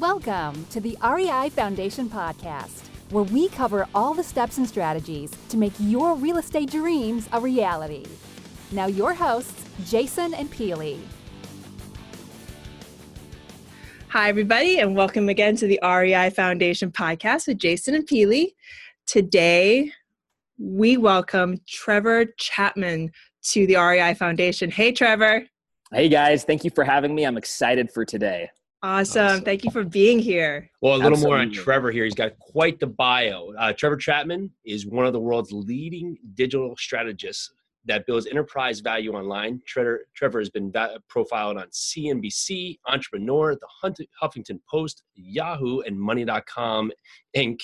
Welcome to the REI Foundation Podcast, where we cover all the steps and strategies to make your real estate dreams a reality. Now, your hosts, Jason and Peely. Hi, everybody, and welcome again to the REI Foundation podcast with Jason and Peely. Today, we welcome Trevor Chapman to the REI Foundation. Hey, Trevor. Hey, guys. Thank you for having me. I'm excited for today. Awesome. awesome. Thank you for being here. Well, a little Absolutely. more on Trevor here. He's got quite the bio. Uh, Trevor Chapman is one of the world's leading digital strategists that builds enterprise value online. Trevor, Trevor has been va- profiled on CNBC, Entrepreneur, The Huffington Post, Yahoo, and Money.com Inc.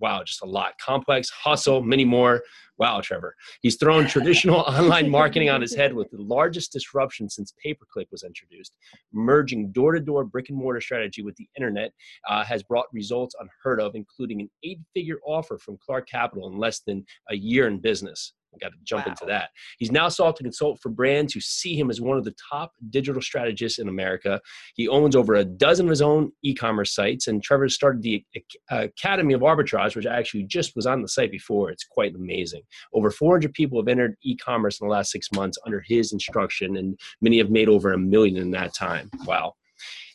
Wow, just a lot. Complex, hustle, many more. Wow, Trevor. He's thrown traditional online marketing on his head with the largest disruption since pay per click was introduced. Merging door to door brick and mortar strategy with the internet uh, has brought results unheard of, including an eight figure offer from Clark Capital in less than a year in business. We got to jump wow. into that. He's now sought to consult for brands who see him as one of the top digital strategists in America. He owns over a dozen of his own e-commerce sites, and Trevor started the Academy of Arbitrage, which I actually just was on the site before. It's quite amazing. Over 400 people have entered e-commerce in the last six months under his instruction, and many have made over a million in that time. Wow.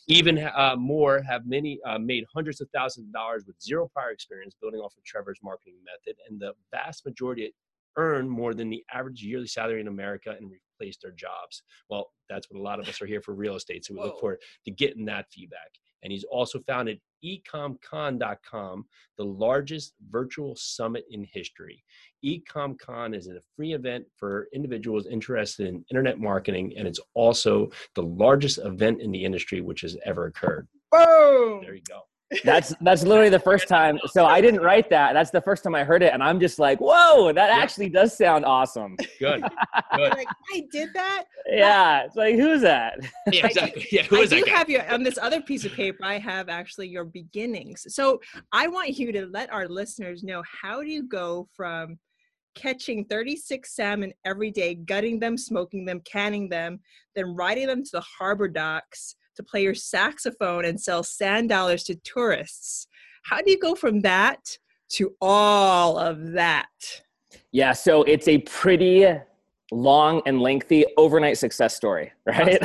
Even uh, more have many uh, made hundreds of thousands of dollars with zero prior experience building off of Trevor's marketing method, and the vast majority earn more than the average yearly salary in America and replace their jobs. Well, that's what a lot of us are here for real estate. So we Whoa. look forward to getting that feedback. And he's also founded ecomcon.com, the largest virtual summit in history. Ecomcon is a free event for individuals interested in internet marketing, and it's also the largest event in the industry which has ever occurred. Boom! There you go that's that's literally the first time. So I didn't write that. That's the first time I heard it, and I'm just like, "Whoa, that actually does sound awesome." Good. Good. Like I did that. Yeah, it's like who's that? Yeah, exactly. Yeah, who is I that? do have your on this other piece of paper. I have actually your beginnings. So I want you to let our listeners know how do you go from catching 36 salmon every day, gutting them, smoking them, canning them, then riding them to the harbor docks to play your saxophone and sell sand dollars to tourists. How do you go from that to all of that? Yeah, so it's a pretty long and lengthy overnight success story, right?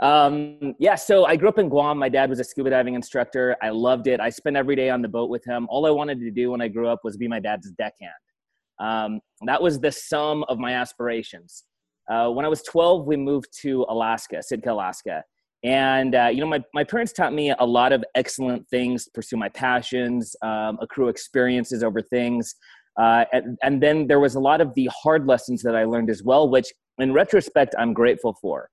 um, yeah, so I grew up in Guam. My dad was a scuba diving instructor. I loved it. I spent every day on the boat with him. All I wanted to do when I grew up was be my dad's deckhand. Um, that was the sum of my aspirations. Uh, when I was 12, we moved to Alaska, Sitka, Alaska. And, uh, you know, my, my parents taught me a lot of excellent things, pursue my passions, um, accrue experiences over things. Uh, and, and then there was a lot of the hard lessons that I learned as well, which in retrospect, I'm grateful for.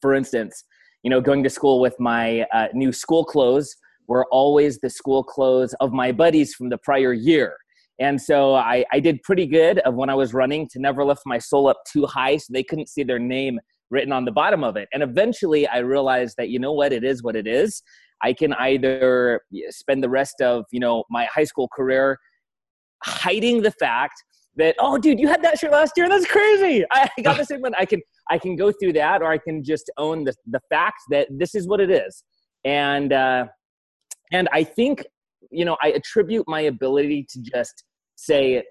For instance, you know, going to school with my uh, new school clothes were always the school clothes of my buddies from the prior year. And so I, I did pretty good of when I was running to never lift my sole up too high so they couldn't see their name written on the bottom of it. And eventually I realized that, you know what, it is what it is. I can either spend the rest of, you know, my high school career hiding the fact that, oh, dude, you had that shirt last year. That's crazy. I got the same one. I can, I can go through that, or I can just own the, the fact that this is what it is. And, uh, and I think, you know, I attribute my ability to just say,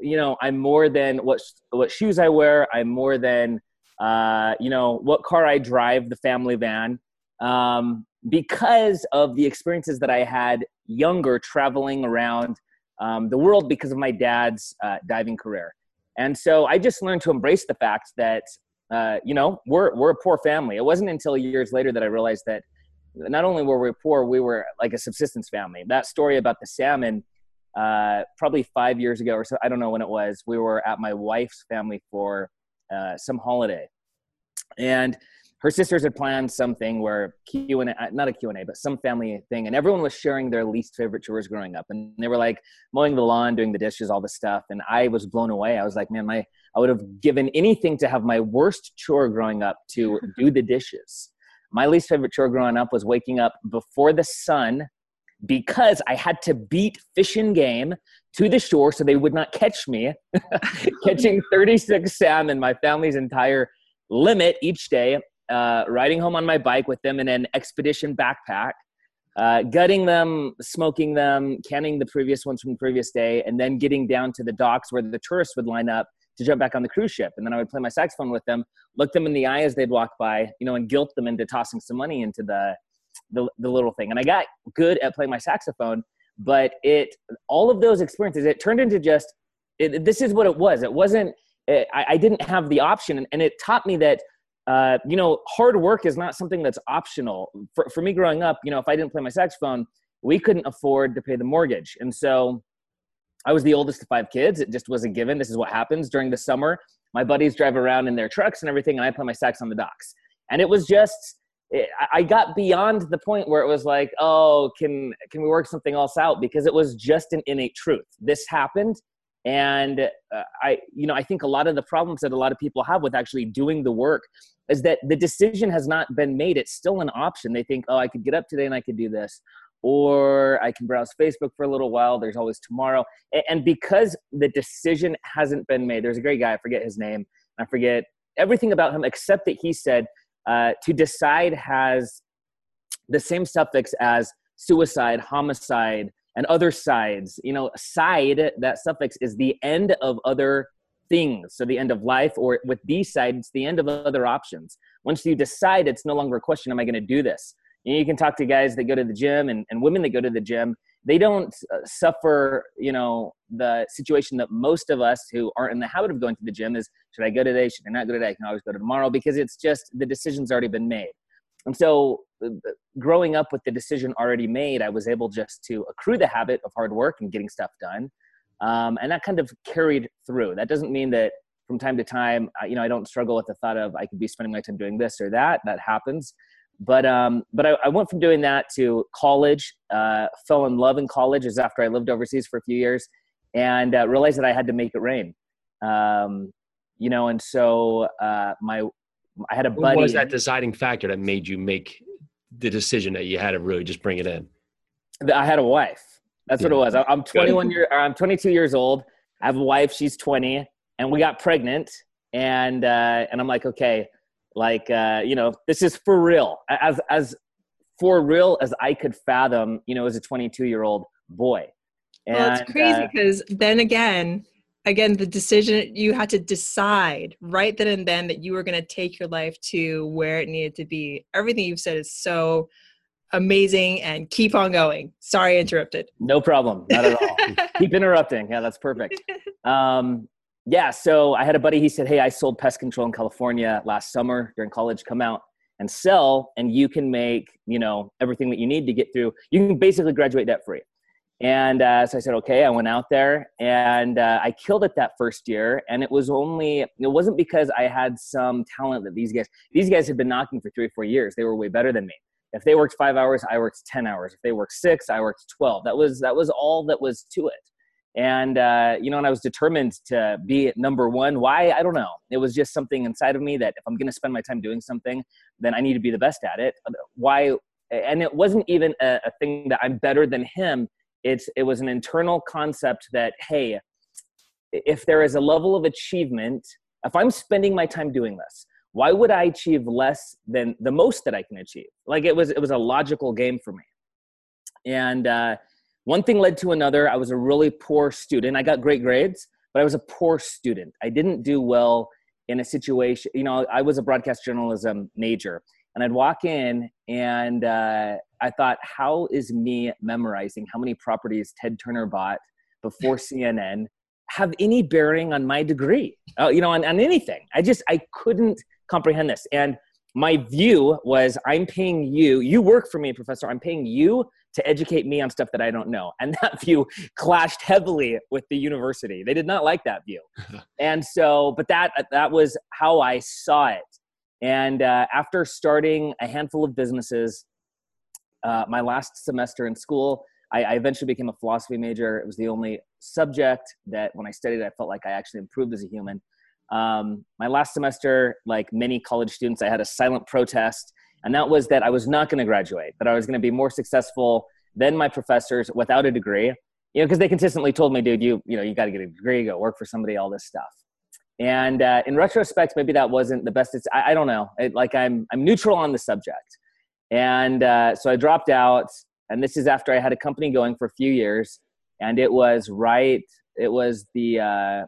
you know, I'm more than what, what shoes I wear. I'm more than, uh, you know, what car I drive, the family van, um, because of the experiences that I had younger traveling around um, the world because of my dad's uh, diving career. And so I just learned to embrace the fact that, uh, you know, we're, we're a poor family. It wasn't until years later that I realized that not only were we poor, we were like a subsistence family. That story about the salmon, uh, probably five years ago or so, I don't know when it was, we were at my wife's family for uh, some holiday, and her sisters had planned something where Q and A, uh, not a Q and A, but some family thing, and everyone was sharing their least favorite chores growing up, and they were like mowing the lawn, doing the dishes, all the stuff, and I was blown away. I was like, man, my I would have given anything to have my worst chore growing up to do the dishes. My least favorite chore growing up was waking up before the sun because I had to beat fish and game to the shore so they would not catch me, catching 36 salmon, my family's entire limit each day, uh, riding home on my bike with them in an expedition backpack. uh, gutting them, smoking them, canning the previous ones from the previous day, and then getting down to the docks where the tourists would line up to jump back on the cruise ship. And then I would play my saxophone with them, look them in the eye as they'd walk by, you know, and guilt them into tossing some money into the, the, the little thing. And I got good at playing my saxophone, but it, all of those experiences, it turned into just, it, this is what it was. It wasn't, I, I, didn't have the option. And, it taught me that uh, you know, hard work is not something that's optional. For, for me growing up, you know, if I didn't play my saxophone, we couldn't afford to pay the mortgage. And so I was the oldest of five kids. It just was a given. This is what happens during the summer. My buddies drive around in their trucks and everything, and I play my sax on the docks. And it was just, it, I got beyond the point where it was like, oh, can can we work something else out? Because it was just an innate truth. This happened, and uh, I, you know, I think a lot of the problems that a lot of people have with actually doing the work is that the decision has not been made. It's still an option. They think, oh, I could get up today and I could do this, or I can browse Facebook for a little while. There's always tomorrow. And because the decision hasn't been made, there's a great guy, I forget his name, I forget everything about him except that he said uh, to decide has the same suffix as suicide, homicide, and other sides. You know, side, that suffix is the end of other things. So the end of life, or with B side, it's the end of other options. Once you decide, it's no longer a question, am I going to do this? You, know, you can talk to guys that go to the gym and, and women that go to the gym. They don't uh, suffer, you know, the situation that most of us who aren't in the habit of going to the gym is, should I go today? Should I not go today? I can always go to tomorrow because it's just the decision's already been made. And so, growing up with the decision already made, I was able just to accrue the habit of hard work and getting stuff done. Um, and that kind of carried through. That doesn't mean that from time to time you know i don't struggle with the thought of i could be spending my time doing this or that. That happens. But um, but I, I, went from doing that to college uh, fell in love in college is after i lived overseas for a few years and uh, realized that i had to make it rain. Um, you know and so uh, my i had a buddy what was that deciding factor that made you make the decision that you had to really just bring it in i had a wife that's yeah. what it was. I'm 21 year. I'm 22 years old. I have a wife. She's 20, and we got pregnant. And uh, and I'm like, okay, like uh, you know, this is for real. As as for real as I could fathom, you know, as a 22 year old boy. And, well, it's crazy because uh, then again, again, the decision you had to decide right then and then that you were going to take your life to where it needed to be. Everything you've said is so amazing and keep on going. Sorry, I interrupted. No problem. Not at all. keep interrupting. Yeah, that's perfect. Um, yeah, so I had a buddy, he said, Hey, I sold pest control in California last summer during college. Come out and sell, and you can make, you know, everything that you need to get through. You can basically graduate debt free. And uh, so I said, okay, I went out there and uh, I killed it that first year. And it was only, it wasn't because I had some talent that these guys, these guys had been knocking for three or four years. They were way better than me. If they worked five hours i worked 10 hours. If they worked six i worked 12 that was that was all that was to it. And uh, you know and i was determined to be at number one. Why? I don't know. It was just something inside of me that if i'm going to spend my time doing something then i need to be the best at it. Why? And it wasn't even a, a thing that i'm better than him it's it was an internal concept that hey if there is a level of achievement if i'm spending my time doing this why would i achieve less than the most that i can achieve? Like it was it was a logical game for me. And uh, one thing led to another. I was a really poor student. I got great grades but i was a poor student. I didn't do well in a situation you know i was a broadcast journalism major and i'd walk in and uh, i thought how is me memorizing how many properties ted turner bought before cnn have any bearing on my degree uh, you know on, on anything i just i couldn't comprehend this. And my view was I'm paying you, you work for me, professor, I'm paying you to educate me on stuff that I don't know. And that view clashed heavily with the university. They did not like that view. and so, but that, that was how I saw it. And uh, after starting a handful of businesses, uh, my last semester in school, I, I, eventually became a philosophy major. It was the only subject that when I studied, I felt like I actually improved as a human. Um, my last semester, like many college students, I had a silent protest, and that was that I was not going to graduate, that I was going to be more successful than my professors without a degree. You know, because they consistently told me, dude, you you know, you got to get a degree, go work for somebody, all this stuff. And uh, in retrospect, maybe that wasn't the best. It's, I, I don't know. It, like I'm I'm neutral on the subject, and uh, so I dropped out. and this is after I had a company going for a few years, and it was right. It was the uh,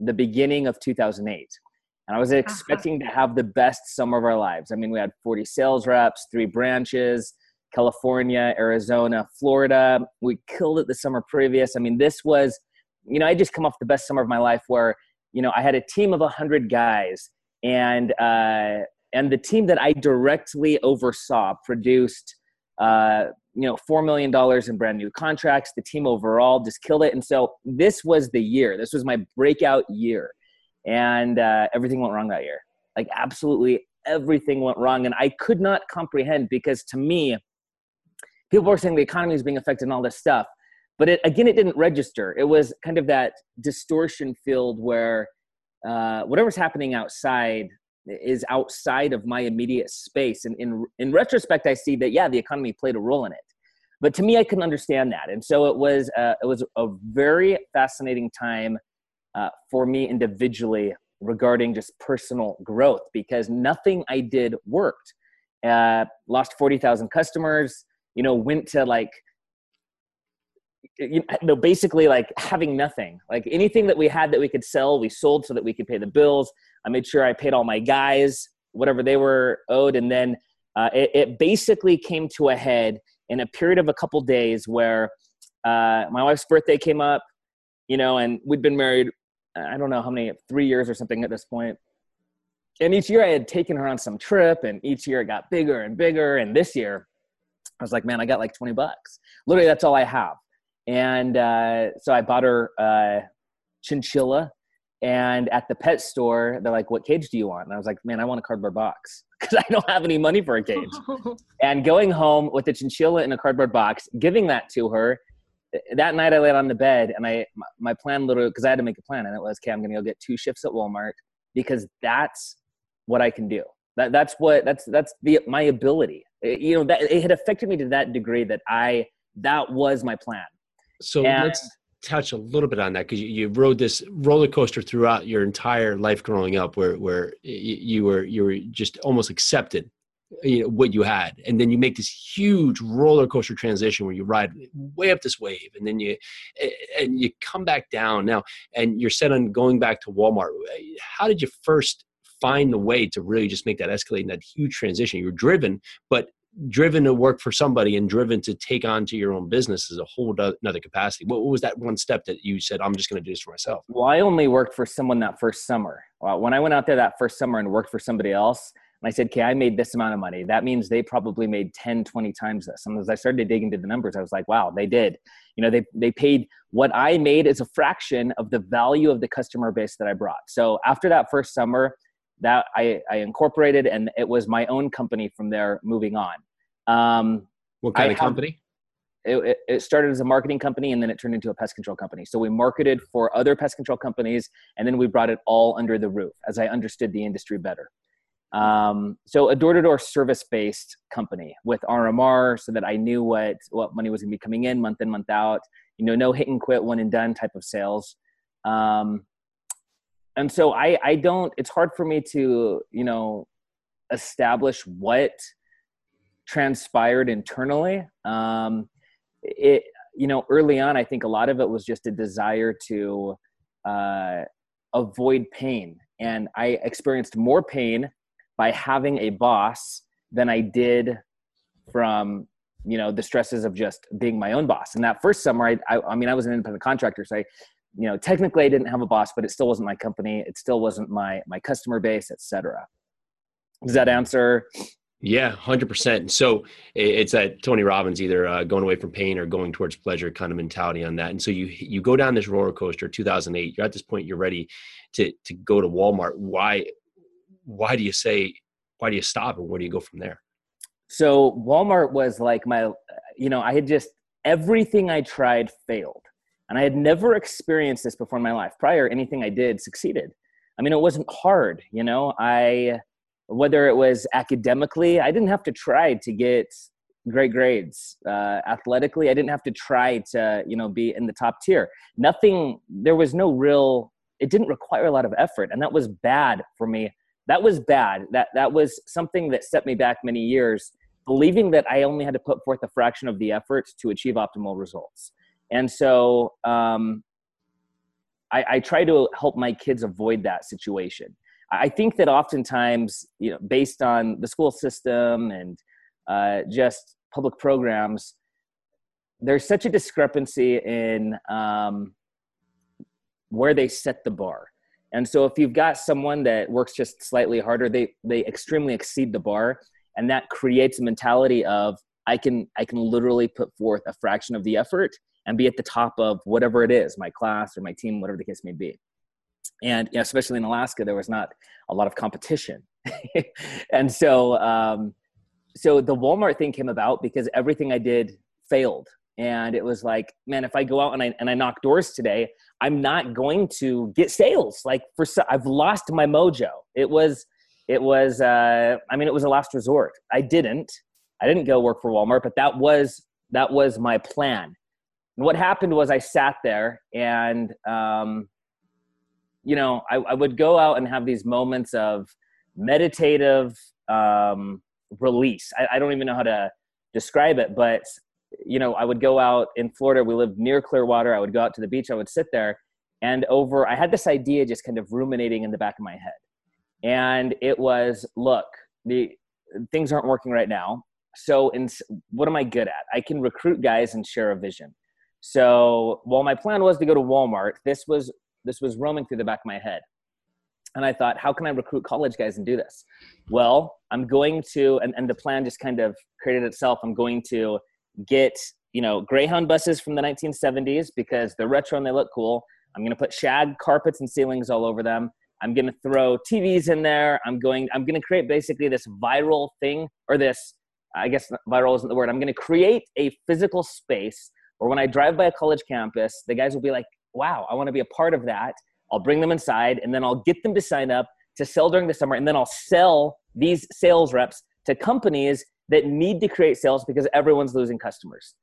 the beginning of 2008, and I was uh-huh. expecting uh-huh. to have the best summer of our lives. I mean, we had 40 sales reps, three branches, California, Arizona, Florida. We killed it the summer previous. I mean, this was, you know, I just come off the best summer of my life where, you know, I had a team of 100 guys and uh, and the team that I directly oversaw produced uh, you know four million dollars in brand new contracts. The team overall just killed it, and so this was the year. This was my breakout year, and uh, everything went wrong that year. Like absolutely everything went wrong, and I could not comprehend because to me, people were saying the economy is being affected and all this stuff, but it, again, it didn't register. It was kind of that distortion field where uh, whatever's happening outside is outside of my immediate space. And in, in retrospect, I see that, yeah, the economy played a role in it. But to me, I couldn't understand that. And so it was, uh, it was a very fascinating time uh, for me individually regarding just personal growth because nothing I did worked. Uh, lost 40,000 customers, you know, went to like you know, basically like having nothing. Like anything that we had that we could sell, we sold so that we could pay the bills. I made sure I paid all my guys whatever they were owed, and then uh, it, it, basically came to a head in a period of a couple days where uh, my wife's birthday came up, you know, and we'd been married. I don't know how many, three years or something at this point. And each year I had taken her on some trip, and each year it got bigger and bigger. And this year, I was like, man, I got like 20 bucks. Literally, that's all I have. And uh, so I bought her uh, chinchilla. And at the pet store, they're like, "What cage do you want?" And I was like, "Man, I want a cardboard box because I don't have any money for a cage." and going home with the chinchilla in a cardboard box, giving that to her. That night, I laid on the bed, and I my plan literally because I had to make a plan, and it was, "Okay, I'm going to go get two shifts at Walmart because that's what I can do. That that's what that's that's the my ability. It, you know, that it had affected me to that degree that I that was my plan so and, let's touch a little bit on that because you, you, rode this roller coaster throughout your entire life growing up, where where you were you were just almost accepted you know, what you had, and then you make this huge roller coaster transition where you ride way up this wave, and then you and you come back down now, and you're set on going back to Walmart. How did you first find the way to really just make that escalate in that huge transition? You were driven, but driven to work for somebody and driven to take on to your own business is a whole another capacity. What, was that one step that you said, I'm just going to do this for myself? Well, I only worked for someone that first summer. Well, when I went out there that first summer and worked for somebody else, and I said, okay, I made this amount of money. That means they probably made 10, 20 times this. And as I started to dig into the numbers, I was like, wow, they did. You know, they, they paid what I made as a fraction of the value of the customer base that I brought. So after that first summer, that I, I incorporated and it was my own company from there moving on. Um, what kind I of company? It, it, started as a marketing company and then it turned into a pest control company. So we marketed for other pest control companies and then we brought it all under the roof as I understood the industry better. Um, so a door-to-door service-based company with RMR, so that I knew what what money was going to be coming in month in month out. You know, no hit and quit, one and done type of sales. Um, and so I I don't. It's hard for me to you know establish what transpired internally. Um, it, you know, early on, I think a lot of it was just a desire to uh, avoid pain. And I experienced more pain by having a boss than I did from you know the stresses of just being my own boss and that first summer I, I, I mean i was an independent contractor so I, you know technically i didn't have a boss but it still wasn't my company it still wasn't my my customer base etc does that answer yeah, hundred percent. So it's that Tony Robbins either uh, going away from pain or going towards pleasure kind of mentality on that. And so you you go down this roller coaster. 2008. You're at this point. You're ready to to go to Walmart. Why why do you say why do you stop and where do you go from there? So Walmart was like my you know I had just everything I tried failed, and I had never experienced this before in my life. Prior, anything I did succeeded. I mean, it wasn't hard. You know, I whether it was academically, I didn't have to try to get great grades. Uh, athletically, I didn't have to try to, you know, be in the top tier. Nothing, there was no real, it didn't require a lot of effort. And that was bad for me. That was bad. That, that was something that set me back many years. believing that I only had to put forth a fraction of the effort to achieve optimal results. And so um, I, I try to help my kids avoid that situation. I think that oftentimes, you know, based on the school system and uh, just public programs, there's such a discrepancy in um, where they set the bar. And so if you've got someone that works just slightly harder, they they extremely exceed the bar, and that creates a mentality of I can I can literally put forth a fraction of the effort and be at the top of whatever it is, my class or my team, whatever the case may be. And you know, especially in Alaska, there was not a lot of competition, and so um, so the Walmart thing came about because everything I did failed. And it was like man if i go out and i, and I knock doors today i'm not going to get sales. Like for i've lost my mojo. It was it was uh, i mean it was a last resort. I didn't i didn't go work for walmart but that was that was my plan and what happened was i sat there and um, you know I, I would go out and have these moments of meditative um, release I, I don't even know how to describe it but you know, I would go out in Florida. We lived near Clearwater. I would go out to the beach. I would sit there, and over. I had this idea just kind of ruminating in the back of my head, and it was, look, the things aren't working right now. So, in what am I good at? I can recruit guys and share a vision. So, while my plan was to go to Walmart, this was this was roaming through the back of my head. And I thought, how can I recruit college guys and do this? Well, I'm going to, and, and the plan just kind of created itself. I'm going to get you know Greyhound buses from the 1970s because they're retro and they look cool. I'm going to put shag carpets and ceilings all over them. I'm going to throw TVs in there. I'm going I'm going to create basically this viral thing or this I guess viral isn't the word. I'm going to create a physical space where when I drive by a college campus, the guys will be like, "Wow, I want to be a part of that." I'll bring them inside and then I'll get them to sign up to sell during the summer and then I'll sell these sales reps to companies that need to create sales because everyone's losing customers.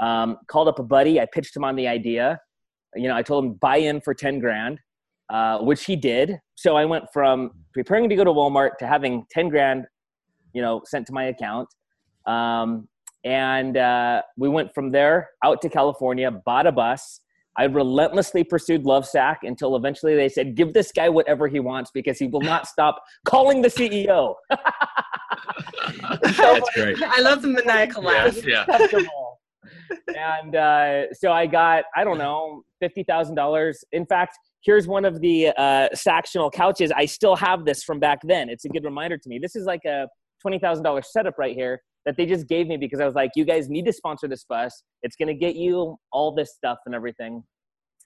Um, called up a buddy. I pitched him on the idea. You know, I told him buy in for 10 grand, uh, which he did. So I went from preparing to go to Walmart to having 10 grand, you know, sent to my account. Um, and uh, we went from there out to California, bought a bus. I relentlessly pursued Lovesac until eventually they said, give this guy whatever he wants because he will not stop calling the CEO. That's great. I love the maniacal laugh. Yeah. and uh, so I got, I don't know, $50,000. In fact, here's one of the uh, Sactional couches. I still have this from back then. It's a good reminder to me. This is like a $20,000 setup right here that they just gave me because I was like, you guys need to sponsor this bus. It's going to get you all this stuff and everything.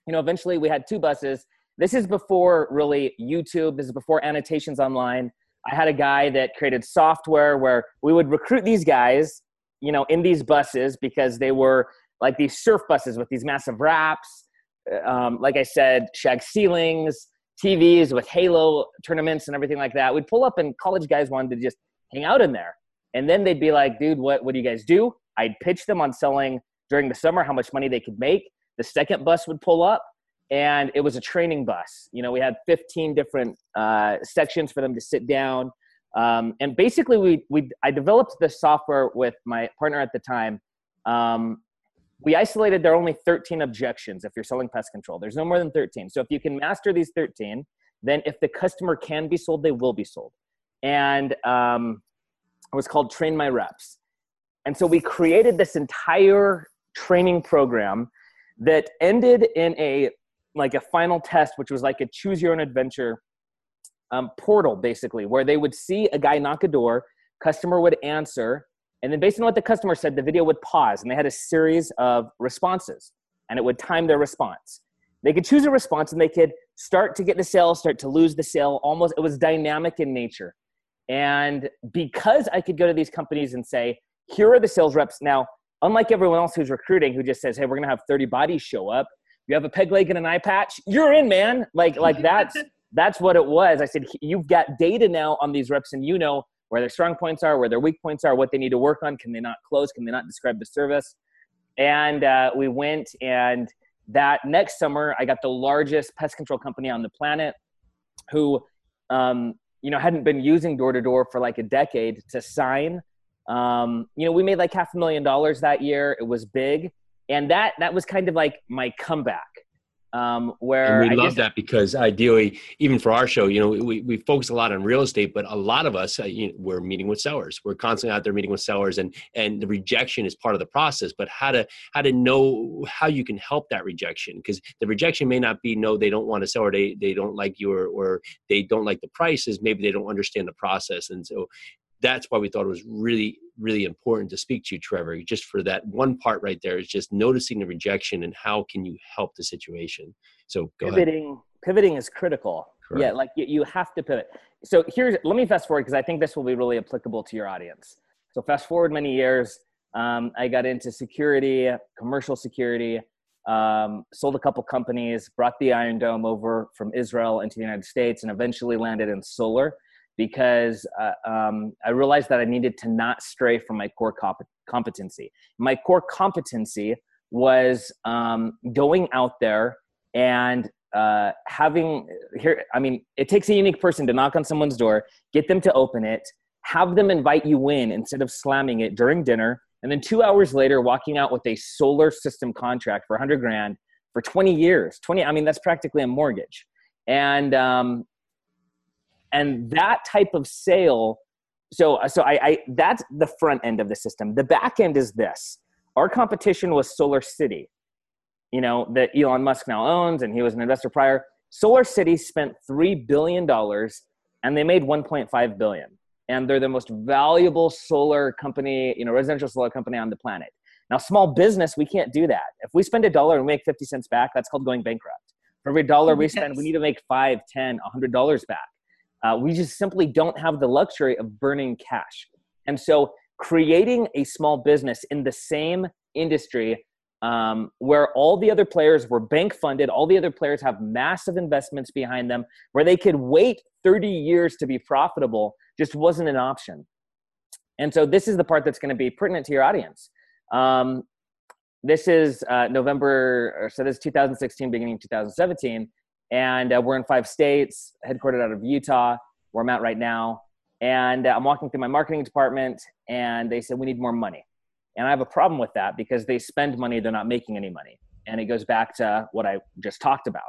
You know, eventually we had two buses. This is before really YouTube. This is before annotations online. I had a guy that created software where we would recruit these guys, you know, in these buses because they were like these surf buses with these massive wraps. Uh, um, like I said, shag ceilings, TVs with Halo tournaments and everything like that. We'd pull up and college guys wanted to just hang out in there. And then they'd be like, dude, what, what do you guys do? I'd pitch them on selling during the summer how much money they could make. The second bus would pull up and it was a training bus. You know, we had 15 different uh, sections for them to sit down. Um, and basically, we, we, I developed this software with my partner at the time. Um, we isolated there are only 13 objections if you're selling pest control. There's no more than 13. So if you can master these 13, then if the customer can be sold, they will be sold. And um, it was called Train My Reps. And so we created this entire training program that ended in a like a final test, which was like a choose your own adventure um, portal, basically, where they would see a guy knock a door, customer would answer, and then based on what the customer said, the video would pause, and they had a series of responses, and it would time their response. They could choose a response, and they could start to get the sale, start to lose the sale. Almost, it was dynamic in nature. And because I could go to these companies and say, here are the sales reps. Now, unlike everyone else who's recruiting, who just says, hey, we're going to have 30 bodies show up, you have a peg leg and an eye patch, you're in, man. Like like that's that's what it was. I said you've got data now on these reps, and you know where their strong points are, where their weak points are, what they need to work on. Can they not close? Can they not describe the service? And uh, we went and that next summer, I got the largest pest control company on the planet, who um, you know hadn't been using door to door for like a decade to sign. Um, you know, we made like half a million dollars that year. It was big, and that that was kind of like my comeback um, where and we I love just- that because ideally even for our show you know we, we focus a lot on real estate but a lot of us uh, you know, we're meeting with sellers. We're constantly out there meeting with sellers and and the rejection is part of the process but how to how to know how you can help that rejection? Because the rejection may not be no they don't want to sell or they they don't like you or, or they don't like the prices. Maybe they don't understand the process. And so that's why we thought it was really really important to speak to you trevor just for that one part right there is just noticing the rejection and how can you help the situation. So go ahead. Pivoting pivoting is critical. Yeah like you, you have to pivot. So here's let me fast forward because i think this will be really applicable to your audience. So fast forward many years um, i got into security commercial security um, sold a couple companies brought the iron dome over from israel into the united states and eventually landed in solar because uh, um, i realized that i needed to not stray from my core comp- competency. My core competency was um, going out there and uh, having here i mean it takes a unique person to knock on someone's door get them to open it have them invite you in instead of slamming it during dinner and then two hours later walking out with a solar system contract for 100 grand for 20 years 20 i mean that's practically a mortgage. And um, and that type of sale so so I, I that's the front end of the system. The back end is this. Our competition was solar city. You know that elon musk now owns and he was an investor prior. Solar city spent $3 billion and they made 1.5 billion. And they're the most valuable solar company you know residential solar company on the planet. Now small business we can't do that. If we spend a dollar and we make 50 cents back that's called going bankrupt. For every dollar we spend we need to make 5 10 100 dollars back uh, we just simply don't have the luxury of burning cash and so creating a small business in the same industry um, where all the other players were bank funded, all the other players have massive investments behind them, where they could wait 30 years to be profitable, just wasn't an option. And so this is the part that's going to be pertinent to your audience. Um, this is uh, November, or so this is 2016, beginning of 2017, and uh, we're in five states, headquartered out of Utah, where I'm at right now. And uh, I'm walking through my marketing department, and they said we need more money. And I have a problem with that because they spend money, they're not making any money. And it goes back to what I just talked about.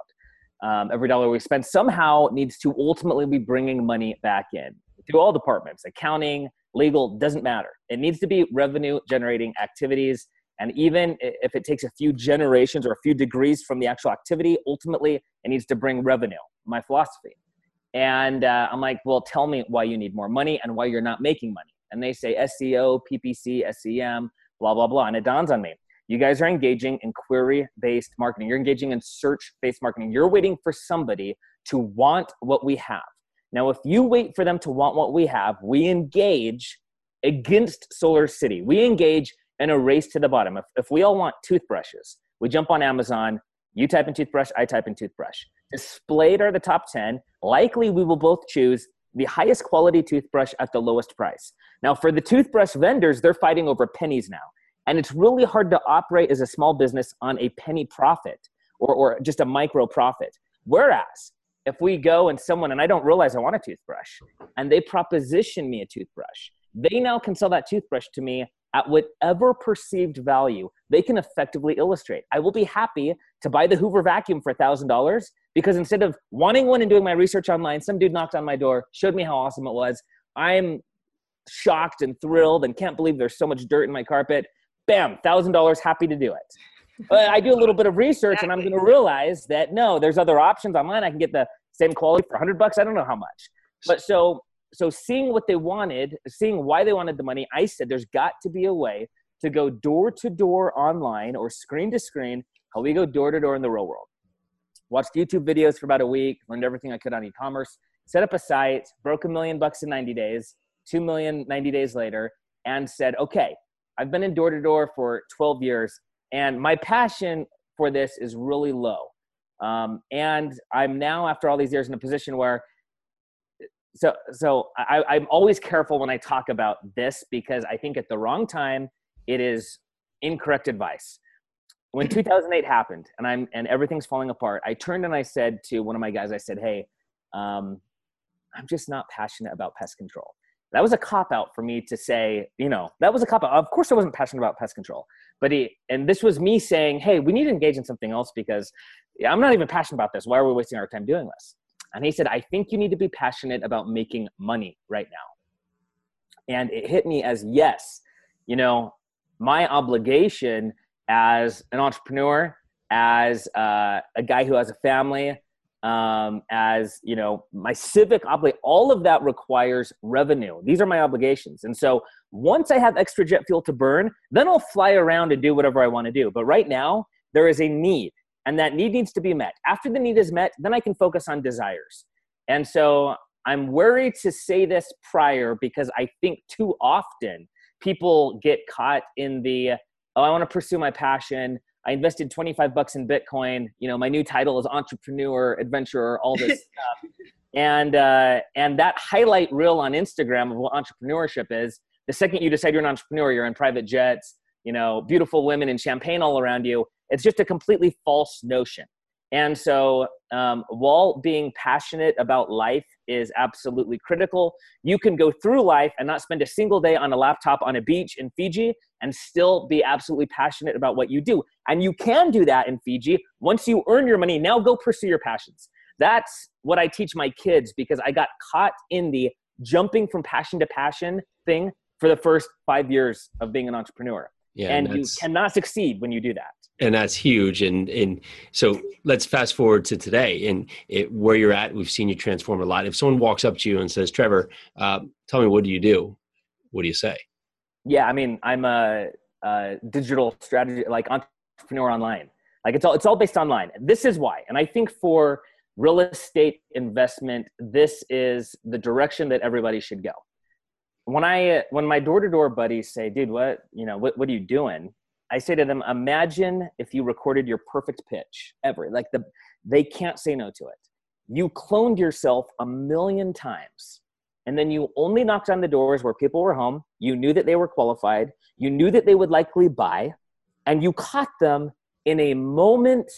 Um, every dollar we spend somehow needs to ultimately be bringing money back in through all departments accounting, legal, doesn't matter. It needs to be revenue generating activities. And even if it takes a few generations or a few degrees from the actual activity, ultimately it needs to bring revenue, my philosophy. And uh, I'm like, well, tell me why you need more money and why you're not making money. And they say SEO, PPC, SEM, blah, blah, blah. And it dawns on me. You guys are engaging in query based marketing. You're engaging in search based marketing. You're waiting for somebody to want what we have. Now, if you wait for them to want what we have, we engage against Solar City. We engage in a race to the bottom. If, if we all want toothbrushes, we jump on Amazon, you type in toothbrush, I type in toothbrush. Displayed are the top 10. Likely, we will both choose the highest quality toothbrush at the lowest price. Now, for the toothbrush vendors, they're fighting over pennies now. And it's really hard to operate as a small business on a penny profit or, or just a micro profit. Whereas, if we go and someone, and I don't realize I want a toothbrush, and they proposition me a toothbrush, they now can sell that toothbrush to me at whatever perceived value they can effectively illustrate. I will be happy to buy the Hoover vacuum for $1,000 because instead of wanting one and doing my research online, some dude knocked on my door, showed me how awesome it was. I'm shocked and thrilled and can't believe there's so much dirt in my carpet. Bam, $1,000, happy to do it. But I do a little bit of research and I'm going to realize that no, there's other options online. I can get the same quality for 100 bucks. I don't know how much. But so so seeing what they wanted, seeing why they wanted the money, I said there's got to be a way to go door to door online or screen to screen, how we go door to door in the real world. Watched YouTube videos for about a week, learned everything I could on e-commerce, set up a site, broke a million bucks in 90 days, 2 million 90 days later, and said, okay, I've been in door to door for 12 years, and my passion for this is really low. Um, and I'm now, after all these years, in a position where so so I, i'm always careful when i talk about this because i think at the wrong time it is incorrect advice when 2008 happened and i'm and everything's falling apart i turned and i said to one of my guys i said hey um, i'm just not passionate about pest control that was a cop out for me to say, you know, that was a cop out. Of course, I wasn't passionate about pest control, but he, and this was me saying, hey, we need to engage in something else because I'm not even passionate about this. Why are we wasting our time doing this? And he said, I think you need to be passionate about making money right now. And it hit me as yes, you know, my obligation as an entrepreneur, as uh, a guy who has a family, um, as you know my civic obligation all of that requires revenue. These are my obligations. And so once i have extra jet fuel to burn then i'll fly around and do whatever i want to do. But right now there is a need and that need needs to be met after the need is met then i can focus on desires and so i'm worried to say this prior because i think too often people get caught in the oh i want to pursue my passion I invested 25 bucks in Bitcoin. You know, my new title is entrepreneur, adventurer, all this stuff. And uh, and that highlight reel on Instagram of what entrepreneurship is. The second you decide you're an entrepreneur, you're in private jets, you know, beautiful women and champagne all around you. It's just a completely false notion. And so, um, while being passionate about life is absolutely critical, you can go through life and not spend a single day on a laptop on a beach in Fiji and still be absolutely passionate about what you do. And you can do that in Fiji. Once you earn your money, now go pursue your passions. That's what I teach my kids because I got caught in the jumping from passion to passion thing for the first five years of being an entrepreneur. Yeah, and, and you cannot succeed when you do that and that's huge. And and so let's fast forward to today and it, where you're at we've seen you transform a lot. If someone walks up to you and says trevor uh, tell me what do you do? What do you say? Yeah i mean i'm a, a, digital strategy like entrepreneur online. Like it's all it's all based online. This is why. And i think for real estate investment this is the direction that everybody should go. When i when my door-to-door buddies say dude what you know what, what are you doing I say to them, imagine if you recorded your perfect pitch ever. Like the they can't say no to it. You cloned yourself a million times. And then you only knocked on the doors where people were home. You knew that they were qualified. You knew that they would likely buy. And you caught them in a moment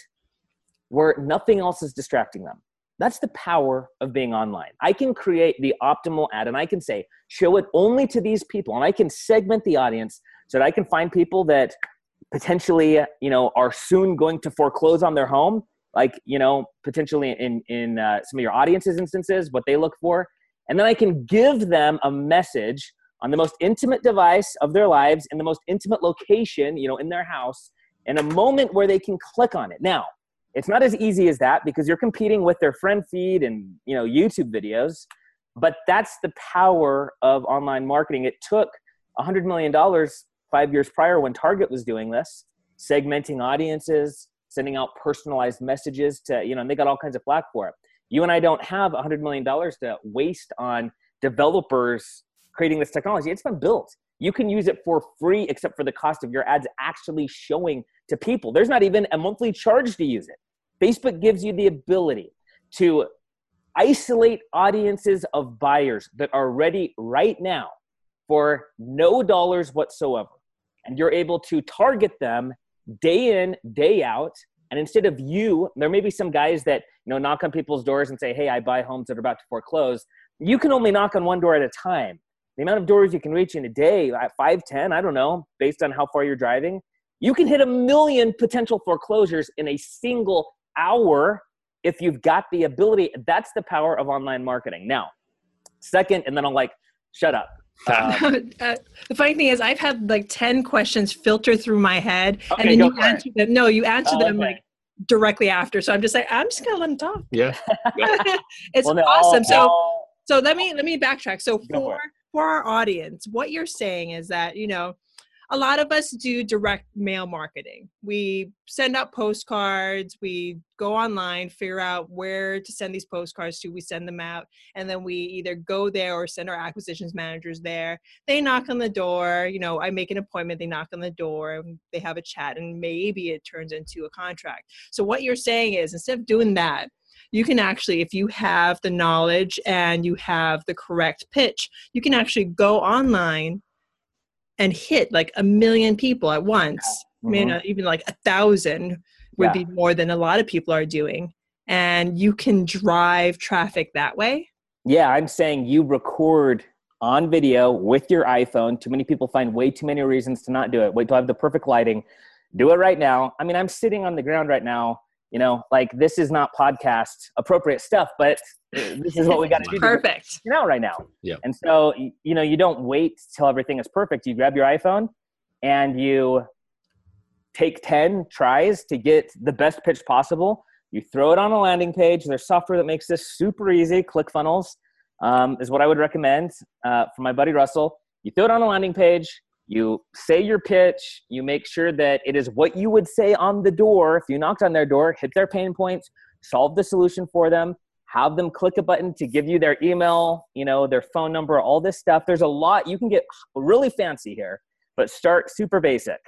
where nothing else is distracting them. That's the power of being online. I can create the optimal ad and I can say, show it only to these people. And I can segment the audience so that I can find people that potentially you know are soon going to foreclose on their home like you know potentially in in uh, some of your audience's instances what they look for. And then i can give them a message on the most intimate device of their lives in the most intimate location you know in their house in a moment where they can click on it. Now it's not as easy as that because you're competing with their friend feed and you know youtube videos but that's the power of online marketing. It took a $100 million five years prior when Target was doing this, segmenting audiences, sending out personalized messages to, you know, and they got all kinds of flack for it. You and I don't have a $100 million to waste on developers creating this technology. It's been built. You can use it for free, except for the cost of your ads actually showing to people. There's not even a monthly charge to use it. Facebook gives you the ability to isolate audiences of buyers that are ready right now for no dollars whatsoever and you're able to target them day in, day out. And instead of you, there may be some guys that you know knock on people's doors and say, "Hey, I buy homes that are about to foreclose." You can only knock on one door at a time. The amount of doors you can reach in a day, at five, ten, I don't know, based on how far you're driving, you can hit a million potential foreclosures in a single hour if you've got the ability. That's the power of online marketing. Now, second, and then I'm like, shut up. Um, uh, the funny thing is, I've had like ten questions filter through my head, okay, and then you answer it. them. No, you answer oh, them okay. like directly after. So I'm just like, I'm just gonna let them talk. Yeah, it's well, awesome. so, so let me let me backtrack. So for for our audience, what you're saying is that you know a lot of us do direct mail marketing. We send out postcards, we go online, figure out where to send these postcards to, we send them out, and then we either go there or send our acquisitions managers there. They knock on the door, you know, I make an appointment, they knock on the door, and they have a chat, and maybe it turns into a contract. So, what you're saying is instead of doing that, you can actually, if you have the knowledge and you have the correct pitch, you can actually go online and hit like a million people at once. Mm-hmm. I mean, even like a thousand would yeah. be more than a lot of people are doing. And you can drive traffic that way. Yeah, I'm saying you record on video with your iPhone. Too many people find way too many reasons to not do it. Wait till I have the perfect lighting. Do it right now. I mean, I'm sitting on the ground right now. You know, like this is not podcast appropriate stuff, but this is what we got to do. Perfect. You know, right now. Yeah. And so, you know, you don't wait till everything is perfect. You grab your iPhone and you take 10 tries to get the best pitch possible. You throw it on a landing page. There's software that makes this super easy. ClickFunnels um, is what I would recommend uh, from my buddy Russell. You throw it on a landing page. You say your pitch. You make sure that it is what you would say on the door. If you knocked on their door, hit their pain points, solve the solution for them, have them click a button to give you their email, you know, their phone number, all this stuff. There's a lot. You can get really fancy here, but start super basic.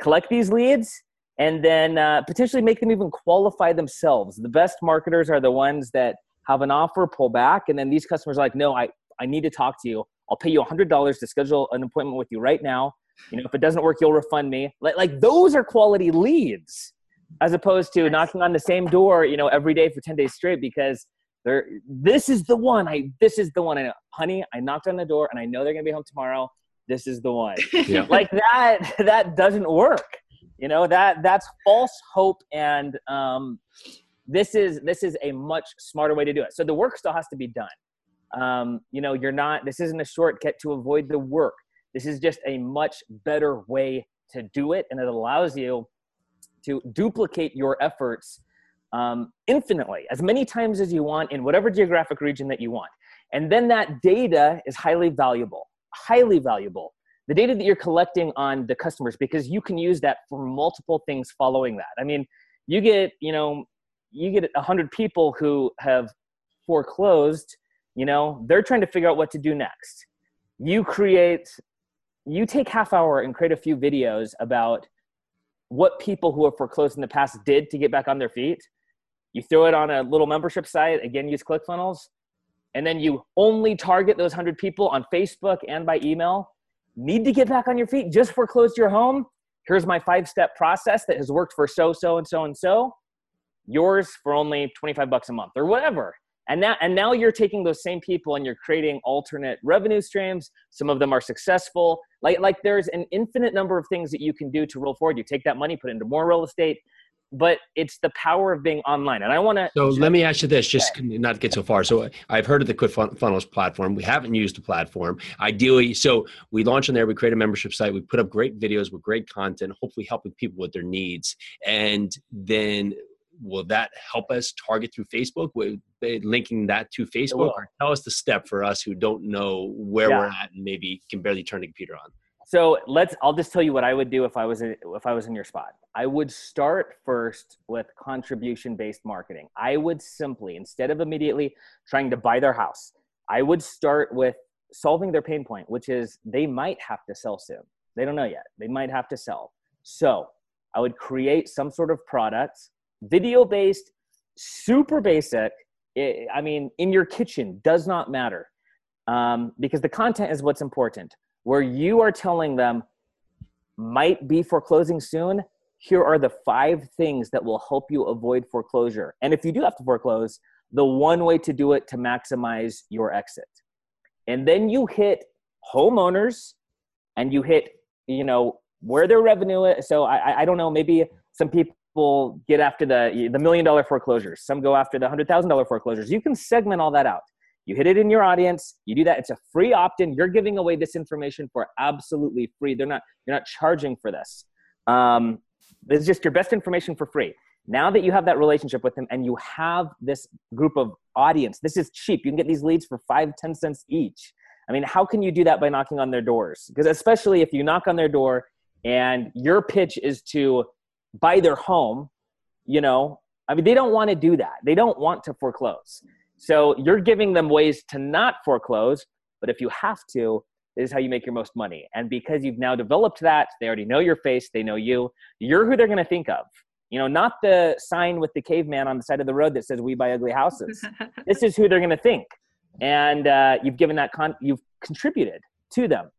Collect these leads and then uh, potentially make them even qualify themselves. The best marketers are the ones that have an offer, pull back, and then these customers are like, no, I, I need to talk to you. I'll pay you $100 to schedule an appointment with you right now. You know, if it doesn't work, you'll refund me. Like, like those are quality leads as opposed to knocking on the same door, you know, every day for 10 days straight because they're, this is the one. I, this is the one. I know, honey, I knocked on the door and I know they're to be home tomorrow. This is the one. Yeah. like that, that doesn't work you know that that's false hope and um, this is this is a much smarter way to do it so the work still has to be done um, you know you're not this isn't a shortcut to avoid the work this is just a much better way to do it and it allows you to duplicate your efforts um, infinitely as many times as you want in whatever geographic region that you want. And then that data is highly valuable highly valuable. The data that you're collecting on the customers because you can use that for multiple things following that. I mean you get you know you get 100 people who have foreclosed you know they're trying to figure out what to do next. You create you take half hour and create a few videos about what people who have foreclosed in the past did to get back on their feet you throw it on a little membership site again use clickfunnels and then you only target those 100 people on facebook and by email. Need to get back on your feet just foreclosed your home? Here's my five step process that has worked for so so and so and so. Yours for only 25 bucks a month or whatever. And now and now you're taking those same people and you're creating alternate revenue streams. Some of them are successful. Like like there's an infinite number of things that you can do to roll forward. You take that money put it into more real estate but it's the power of being online and i want to So let me ask you this, just not to get so far. So I've heard of the ClickFunnels platform. We haven't used the platform. Ideally, so we launch on there. We create a membership site. We put up great videos with great content, hopefully helping people with their needs. And then will that help us target through Facebook? With eh, linking that to Facebook, or tell us the step for us who don't know where Yeah. we're at and maybe can barely turn the computer on. So let's. I'll just tell you what I would do if I was in, if I was in your spot. I would start first with contribution based marketing. I would simply instead of immediately trying to buy their house, I would start with solving their pain point, which is they might have to sell soon. They don't know yet. They might have to sell. So I would create some sort of product, video based, super basic. I mean, in your kitchen does not matter um, because the content is what's important. Where you are telling them might be foreclosing soon, here are the five things that will help you avoid foreclosure. And if you do have to foreclose, the one way to do it to maximize your exit. And then you hit homeowners and you hit, you know, where their revenue is. So I, I- don't know, maybe some people get after the, the million dollar foreclosures. Some go after the hundred thousand dollar foreclosures. You can segment all that out. You hit it in your audience. You do that. It's a free opt-in. You're giving away this information for absolutely free. They're not. You're not charging for this. Um, this is just your best information for free. Now that you have that relationship with them and you have this group of audience, this is cheap. You can get these leads for five, ten cents each. I mean, how can you do that by knocking on their doors? Because especially if you knock on their door and your pitch is to buy their home, you know, I mean, they don't want to do that. They don't want to foreclose. So you're giving them ways to not foreclose, but if you have to, this is how you make your most money. And because you've now developed that, they already know your face, they know you, you're who they're going to think of. You know, not the sign with the caveman on the side of the road that says "We buy ugly houses." this is who they're going to think, and uh, you've given that con- you've contributed to them.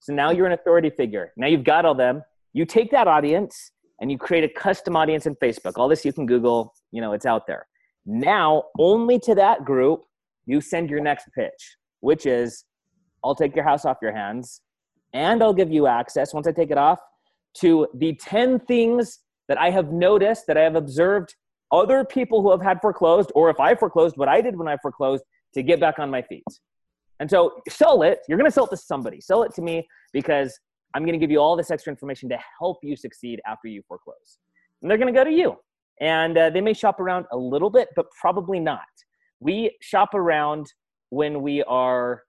So now you're an authority figure. Now you've got all them. You take that audience and you create a custom audience in Facebook. All this you can Google. You know, it's out there. Now, only to that group, you send your next pitch, which is I'll take your house off your hands and I'll give you access once I take it off to the 10 things that I have noticed that I have observed other people who have had foreclosed, or if I foreclosed, what I did when I foreclosed to get back on my feet. And so sell it. You're going to sell it to somebody. Sell it to me because I'm going to give you all this extra information to help you succeed after you foreclose. And they're going to go to you. And uh, they may shop around a little bit, but probably not. We shop around when we are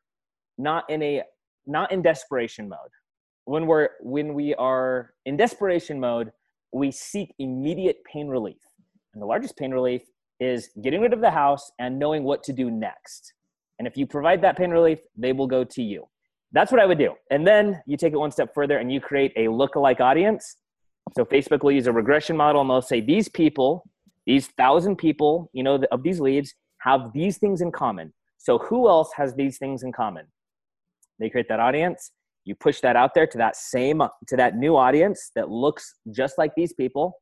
not in a not in desperation mode. When we're when we are in desperation mode, we seek immediate pain relief. And the largest pain relief is getting rid of the house and knowing what to do next. And if you provide that pain relief, they will go to you. That's what I would do. And then you take it one step further and you create a look-alike audience. So Facebook will use a regression model and they'll say these people, these thousand people, you know, of these leads have these things in common. So who else has these things in common? They create that audience. You push that out there to that same to that new audience that looks just like these people.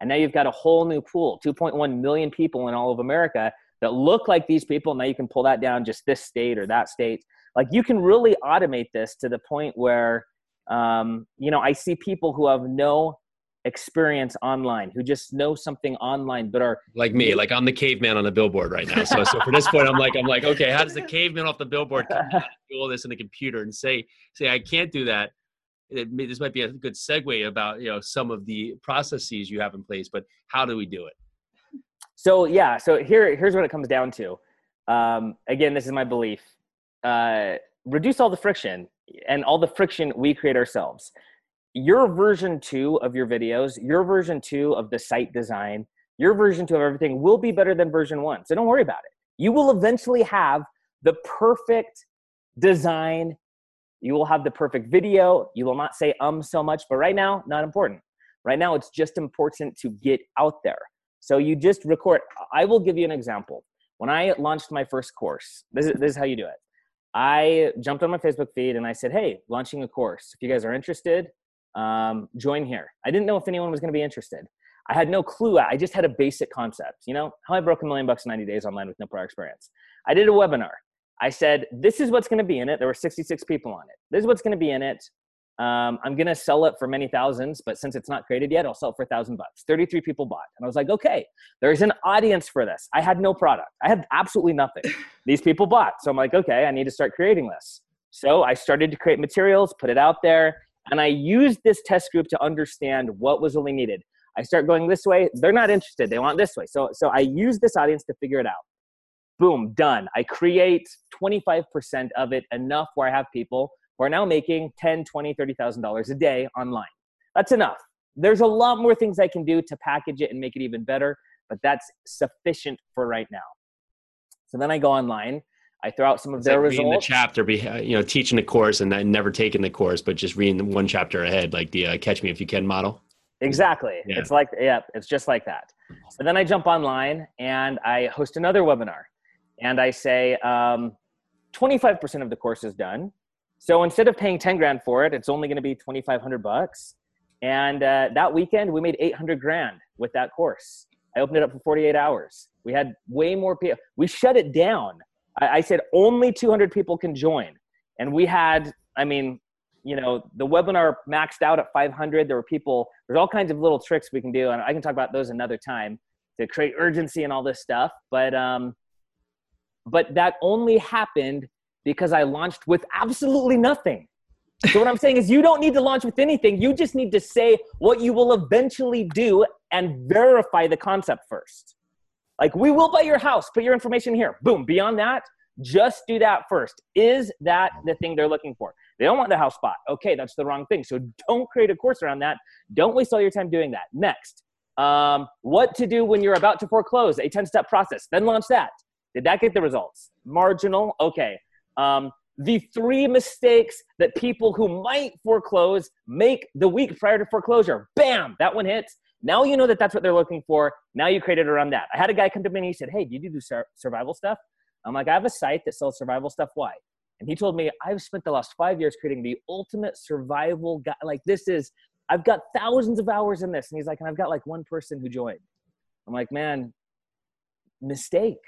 And now you've got a whole new pool, 2.1 million people in all of America that look like these people. Now you can pull that down just this state or that state. Like you can really automate this to the point where, um, you know, I see people who have no experience online, who just know something online, but are like me. Like I'm the caveman on the billboard right now. So, so for this point, I'm like, I'm like, okay, how does the caveman off the billboard do all this in the computer and say, say, I can't do that. It, this might be a good segue about you know some of the processes you have in place, but how do we do it? So yeah, so here here's what it comes down to. Um, again, this is my belief. Uh, reduce all the friction, and all the friction we create ourselves your version two of your videos, your version two of the site design, your version two of everything will be better than version one. So don't worry about it. You will eventually have the perfect design. You will have the perfect video. You will not say um so much, but right now, not important. Right now, it's just important to get out there. So you just record. I will give you an example. When I launched my first course, this is, this is how you do it. I jumped on my Facebook feed and I said, Hey, launching a course. If you guys are interested, um, join here. I didn't know if anyone was going to be interested. I had no clue. I just had a basic concept. You know, how I broke a million bucks in 90 days online with no prior experience. I did a webinar. I said, this is what's going to be in it. There were 66 people on it. This is what's going to be in it. Um, I'm going to sell it for many thousands, but since it's not created yet, I'll sell it for a thousand bucks. 33 people bought. And I was like, okay, there's an audience for this. I had no product. I had absolutely nothing. These people bought. So I'm like, okay, I need to start creating this. So I started to create materials, put it out there. And I used this test group to understand what was really needed. I start going this way, they're not interested, they want this way. So, so I use this audience to figure it out. Boom, done. I create 25% of it enough where I have people who are now making 10, 20, $30,000 a day online. That's enough. There's a lot more things I can do to package it and make it even better, but that's sufficient for right now. So then I go online I throw out some of it's their like results. Reading the chapter, you know, teaching the course and then never taking the course, but just reading one chapter ahead, like the uh, "Catch Me If You Can" model. Exactly. Yeah. It's like yeah, it's just like that. So then I jump online and I host another webinar, and I say um, 25% of the course is done. So instead of paying 10 grand for it, it's only going to be 2,500 bucks. And uh, that weekend, we made 800 grand with that course. I opened it up for 48 hours. We had way more people. We shut it down I, I said only 200 people can join. And we had, I mean, you know, the webinar maxed out at 500. There were people, there's all kinds of little tricks we can do. And I can talk about those another time to create urgency and all this stuff. But, um, but that only happened because I launched with absolutely nothing. So what I'm saying is you don't need to launch with anything. You just need to say what you will eventually do and verify the concept first. Like, we will buy your house, put your information here. Boom. Beyond that, just do that first. Is that the thing they're looking for? They don't want the house bought. Okay, that's the wrong thing. So don't create a course around that. Don't waste all your time doing that. Next, um, what to do when you're about to foreclose, a 10 step process. Then launch that. Did that get the results? Marginal. Okay. Um, the three mistakes that people who might foreclose make the week prior to foreclosure. Bam, that one hits. Now you know that that's what they're looking for. Now you created around that. I had a guy come to me and he said, Hey, do you do sur- survival stuff? I'm like, I have a site that sells survival stuff. Why? And he told me, I've spent the last five years creating the ultimate survival guy. Like, this is, I've got thousands of hours in this. And he's like, and I've got like one person who joined. I'm like, man, mistake.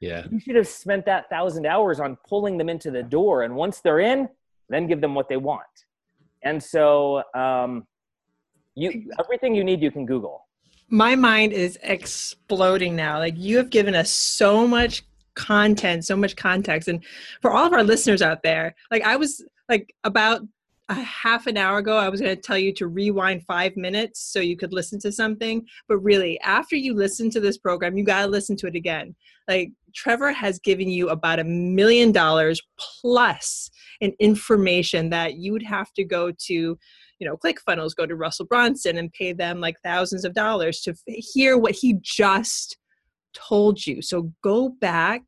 Yeah. You should have spent that thousand hours on pulling them into the door. And once they're in, then give them what they want. And so, um, you everything you need you can Google. My mind is exploding now. Like you have given us so much content, so much context. And for all of our listeners out there, like I was like about a half an hour ago, I was going to tell you to rewind five minutes so you could listen to something. But really, after you listen to this program, you got to listen to it again. Like Trevor has given you about a million dollars plus in information that you would have to go to you know clickfunnels go to russell Brunson and pay them like thousands of dollars to hear what he just told you so go back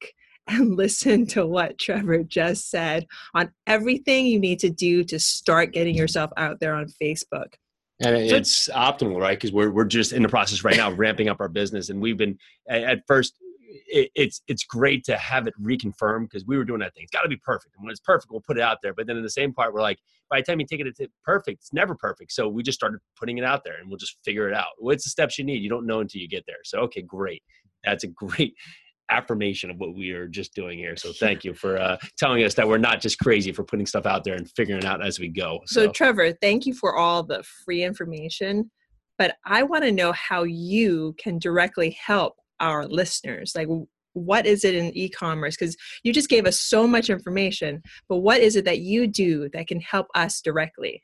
and listen to what Trevor just said on everything you need to do to start getting yourself out there on Facebook. And it's optimal, right? Because we're, we're just in the process right now of ramping up our business. And we've been, at first, it, it's it's great to have it reconfirmed because we were doing that thing. It's got to be perfect, and when it's perfect, we'll put it out there. But then in the same part, we're like, by the time you take it to perfect, it's never perfect. So we just started putting it out there, and we'll just figure it out. What's the steps you need? You don't know until you get there. So okay, great. That's a great affirmation of what we are just doing here. So thank you for uh, telling us that we're not just crazy for putting stuff out there and figuring it out as we go. So, so Trevor, thank you for all the free information. But I want to know how you can directly help our listeners. Like, what is it in e-commerce? Because you just gave us so much information, but what is it that you do that can help us directly?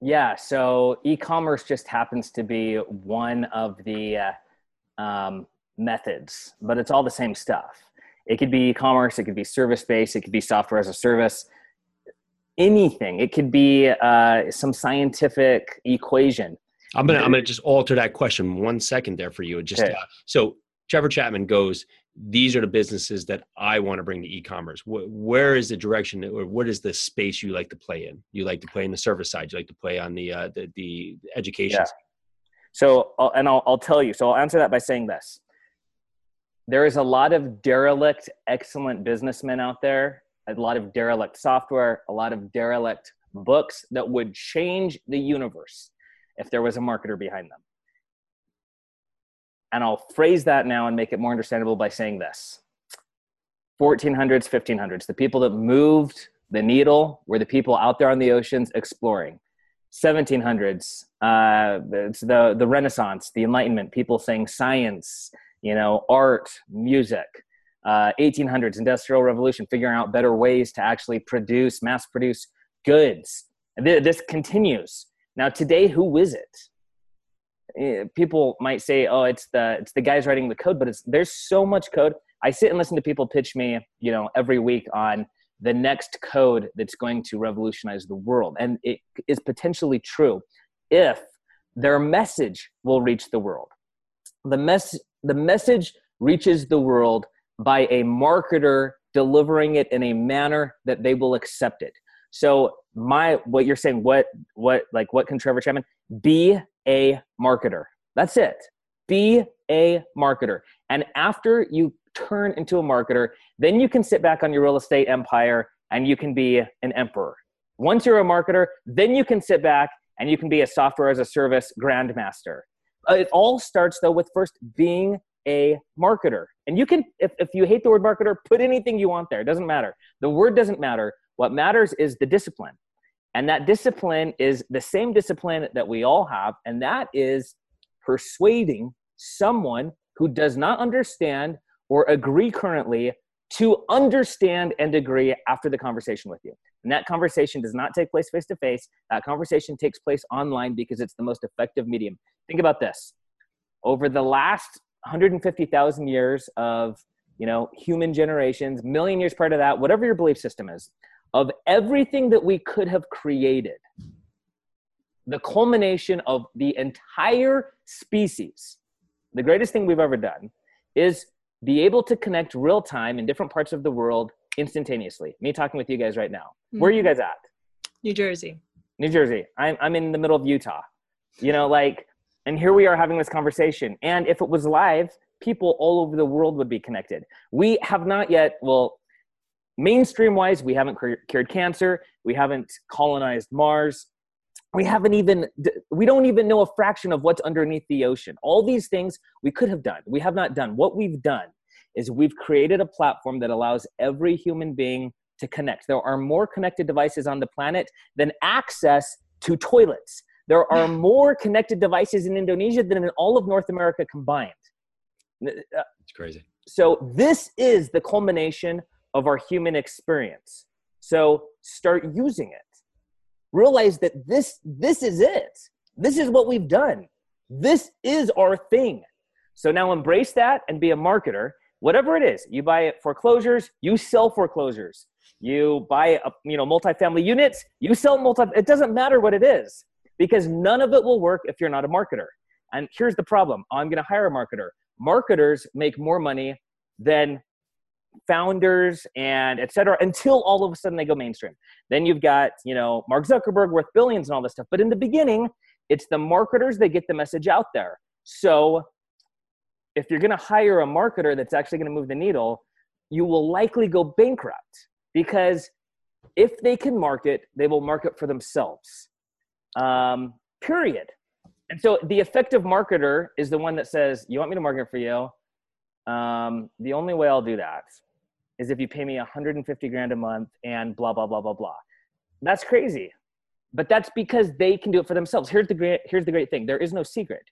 Yeah, so e-commerce just happens to be one of the uh, um, methods, but it's all the same stuff. It could be e-commerce, it could be service-based, it could be software as a service, anything. It could be uh, some scientific equation. I'm gonna I'm gonna just alter that question one second there for you. Just okay. uh, so Trevor Chapman goes. These are the businesses that I want to bring to e-commerce. where is the direction, or what is the space you like to play in? You like to play in the service side. You like to play on the uh, the, the education. Yeah. So, and I'll, I'll tell you. So I'll answer that by saying this there is a lot of derelict, excellent businessmen out there, a lot of derelict software, a lot of derelict books that would change the universe if there was a marketer behind them. And I'll phrase that now and make it more understandable by saying this 1400s, 1500s, the people that moved the needle were the people out there on the oceans exploring. 1700s, uh, it's the, the Renaissance, the Enlightenment, people saying science, you know, art, music. Uh, 1800s, Industrial Revolution, figuring out better ways to actually produce, mass produce goods. This continues. Now, today, who is it? Eh, people might say, "Oh, it's the it's the guys writing the code," but it's there's so much code. I sit and listen to people pitch me, you know, every week on the next code that's going to revolutionize the world, and it is potentially true if their message will reach the world. The mess the message reaches the world by a marketer delivering it in a manner that they will accept it. So my what you're saying, what what like what can Trevor Chapman be a marketer? That's it. Be a marketer. And after you turn into a marketer, then you can sit back on your real estate empire and you can be an emperor. Once you're a marketer, then you can sit back and you can be a software as a service grandmaster. Uh, it all starts though with first being a marketer. And you can, if, if you hate the word marketer, put anything you want there. It doesn't matter. The word doesn't matter. What matters is the discipline. And that discipline is the same discipline that we all have, and that is persuading someone who does not understand or agree currently to understand and agree after the conversation with you. And that conversation does not take place face to face. That conversation takes place online because it's the most effective medium. Think about this. Over the last 150,000 years of, you know, human generations, million years prior to that, whatever your belief system is, of everything that we could have created, the culmination of the entire species, the greatest thing we've ever done is be able to connect real time in different parts of the world instantaneously. Me talking with you guys right now. Mm-hmm. Where are you mm-hmm. guys at? New Jersey. New Jersey. I'm, I'm in the middle of Utah. You know, like, and here we are having this conversation. And if it was live, people all over the world would be connected. We have not yet, well, mainstream wise, we haven't cured cancer. We haven't colonized Mars. We haven't even, we don't even know a fraction of what's underneath the ocean. All these things we could have done. We have not done. What we've done is we've created a platform that allows every human being to connect. There are more connected devices on the planet than access to toilets. There are more connected devices in Indonesia than in all of North America combined. Uh, it's crazy. So, this is the culmination of our human experience. So, start using it. Realize that this, this is it. This is what we've done. This is our thing. So, now embrace that and be a marketer. Whatever it is, you buy foreclosures, you sell foreclosures. You buy a, you know multifamily units, you sell multi. It doesn't matter what it is because none of it will work if you're not a marketer. And here's the problem: I'm going to hire a marketer. Marketers make more money than founders and et cetera until all of a sudden they go mainstream. Then you've got, you know, Mark Zuckerberg worth billions and all this stuff. But in the beginning, it's the marketers that get the message out there. So if you're going to hire a marketer that's actually going to move the needle, you will likely go bankrupt because if they can market, they will market for themselves. Um, period. And so the effective marketer is the one that says, You want me to market for you? Um, the only way I'll do that is if you pay me 150 grand a month and blah, blah, blah, blah, blah. That's crazy. But that's because they can do it for themselves. Here's the great, here's the great thing there is no secret.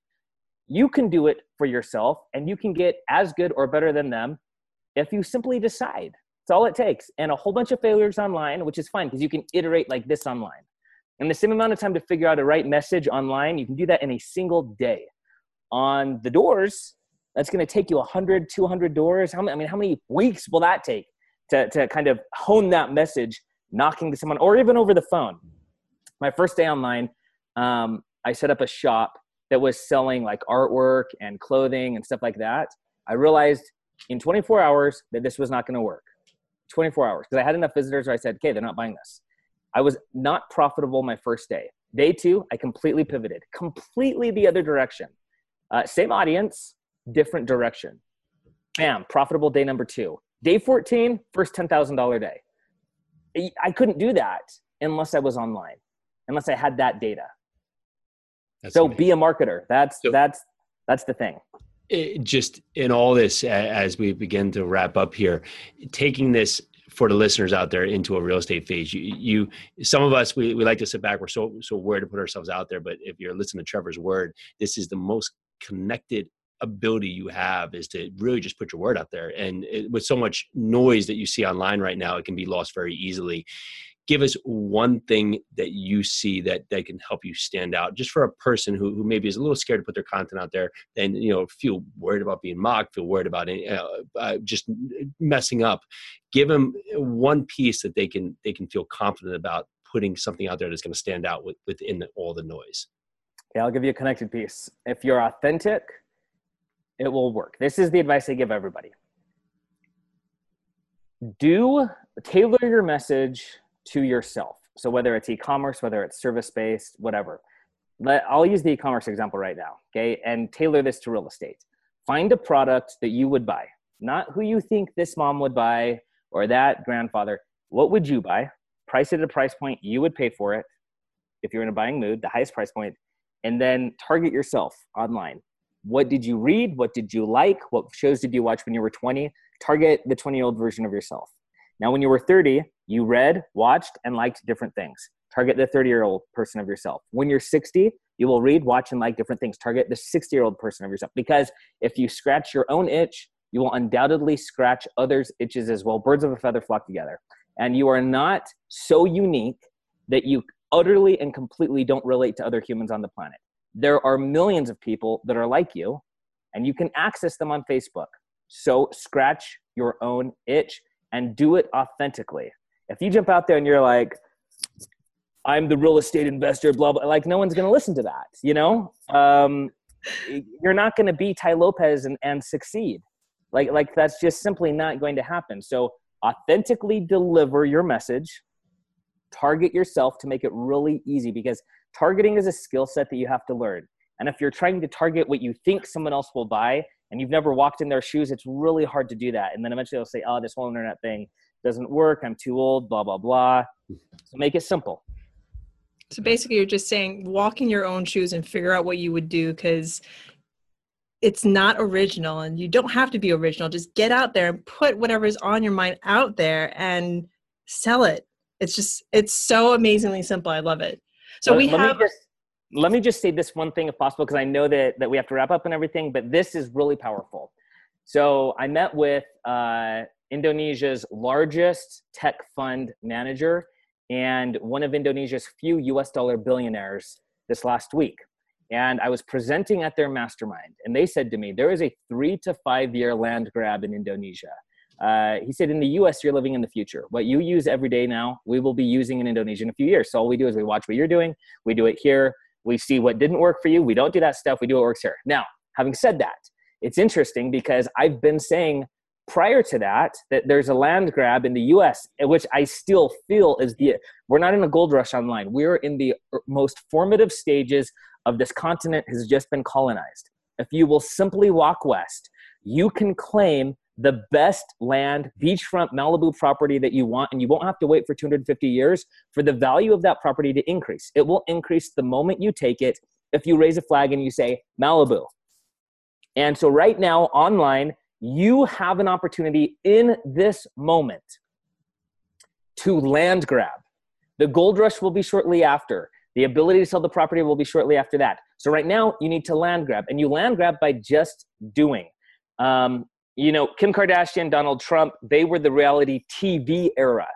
You can do it for yourself and you can get as good or better than them if you simply decide. That's all it takes. And a whole bunch of failures online, which is fine because you can iterate like this online. And the same amount of time to figure out a right message online, you can do that in a single day. On the doors, that's going to take you 100, 200 doors. How many, I mean, how many weeks will that take to, to kind of hone that message, knocking to someone, or even over the phone? My first day online, um, I set up a shop that was selling like artwork and clothing and stuff like that. I realized in 24 hours that this was not going to work. 24 hours because I had enough visitors where I said, okay, they're not buying this. I was not profitable my first day. Day two, I completely pivoted, completely the other direction. Uh, same audience, different direction. Bam, profitable day number two. Day 14, first $10,000 day. I couldn't do that unless I was online, unless I had that data. That's so amazing. be a marketer. That's so, that's that's the thing it just in all this as we begin to wrap up here taking this for the listeners out there into a real estate phase you, you some of us we, we like to sit back we're so so worried to put ourselves out there but if you're listening to trevor's word this is the most connected ability you have is to really just put your word out there. And it, with so much noise that you see online right now it can be lost very easily. Give us one thing that you see that that can help you stand out just for a person who, who maybe is a little scared to put their content out there and you know feel worried about being mocked feel worried about uh, uh, just messing up. Give them one piece that they can they can feel confident about putting something out there that's going to stand out with, within all the noise. Okay i'll give you a connected piece. If you're authentic it will work this is the advice i give everybody do tailor your message to yourself. So whether it's e-commerce, whether it's service-based, whatever. Let, I'll use the e-commerce example right now, okay? And tailor this to real estate. Find a product that you would buy, not who you think this mom would buy or that grandfather. What would you buy? Price it at a price point you would pay for it if you're in a buying mood, the highest price point, and then target yourself online. What did you read? What did you like? What shows did you watch when you were 20? Target the 20 year old version of yourself. Now, when you were 30, you read, watched, and liked different things. Target the 30 year old person of yourself. When you're 60, you will read, watch, and like different things. Target the 60 year old person of yourself. Because if you scratch your own itch, you will undoubtedly scratch others' itches as well. Birds of a feather flock together. And you are not so unique that you utterly and completely don't relate to other humans on the planet. There are millions of people that are like you, and you can access them on Facebook. So scratch your own itch and do it authentically. If you jump out there and you're like, I'm the real estate investor, blah, blah, like no one's going to listen to that, you know? Um, you're not going to be Tai Lopez and, and succeed. Like, like that's just simply not going to happen. So authentically deliver your message, target yourself to make it really easy because targeting is a skill set that you have to learn. And if you're trying to target what you think someone else will buy, and you've never walked in their shoes, it's really hard to do that. And then eventually they'll say, oh, this whole internet thing doesn't work. I'm too old, blah, blah, blah. So make it simple. So basically, you're just saying walk in your own shoes and figure out what you would do because it's not original and you don't have to be original just get out there and put whatever's on your mind out there and sell it it's just it's so amazingly simple i love it so let, we let have me just, let me just say this one thing if possible because i know that that we have to wrap up and everything but this is really powerful so i met with uh, indonesia's largest tech fund manager and one of indonesia's few us dollar billionaires this last week and I was presenting at their mastermind, and they said to me, There is a three to five year land grab in Indonesia. Uh, he said, In the US, you're living in the future. What you use every day now, we will be using in Indonesia in a few years. So all we do is we watch what you're doing, we do it here, we see what didn't work for you, we don't do that stuff, we do what works here. Now, having said that, it's interesting because I've been saying prior to that that there's a land grab in the US, which I still feel is the, we're not in a gold rush online. We're in the er, most formative stages of this continent has just been colonized. If you will simply walk west, you can claim the best land, beachfront Malibu property that you want, and you won't have to wait for 250 years for the value of that property to increase. It will increase the moment you take it if you raise a flag and you say Malibu. And so, right now, online, you have an opportunity in this moment to land grab. The gold rush will be shortly after. The ability to sell the property will be shortly after that. So right now, you need to land grab, and you land grab by just doing. Um, you know, Kim Kardashian, Donald Trump, they were the reality TV era.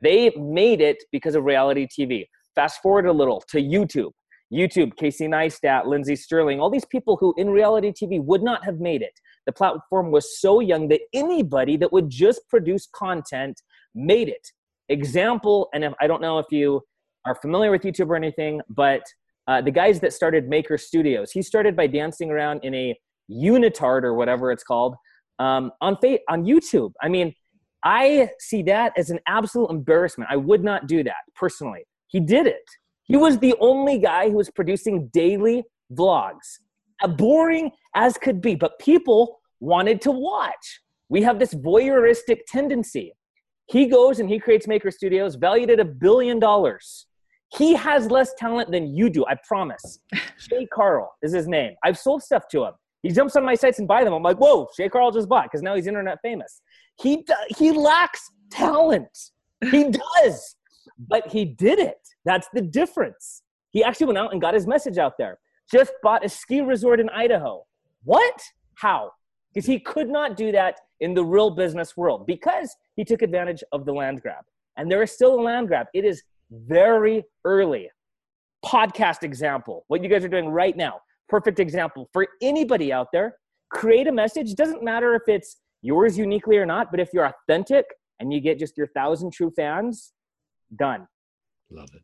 They made it because of reality TV. Fast forward a little to YouTube. YouTube, Casey Neistat, Lindsey Stirling, all these people who in reality TV would not have made it. The platform was so young that anybody that would just produce content made it. Example, and if, I don't know if you are familiar with YouTube or anything, but uh, the guys that started Maker Studios, he started by dancing around in a unitard or whatever it's called um, on fa- on YouTube. I mean, I see that as an absolute embarrassment. I would not do that personally. He did it. He was the only guy who was producing daily vlogs, uh, boring as could be, but people wanted to watch. We have this voyeuristic tendency. He goes and he creates Maker Studios, valued at a billion dollars. He has less talent than you do, I promise. Shay Carl is his name. I've sold stuff to him. He jumps on my sites and buy them. I'm like, whoa, Shay Carl just bought because now he's internet famous. He he lacks talent. He does, but he did it. That's the difference. He actually went out and got his message out there. Just bought a ski resort in Idaho. What? How? Because he could not do that in the real business world because he took advantage of the land grab. And there is still a land grab. It is very early. Podcast example, what you guys are doing right now. Perfect example for anybody out there. Create a message. Doesn't matter if it's yours uniquely or not, but if you're authentic and you get just your thousand true fans, done. Love it.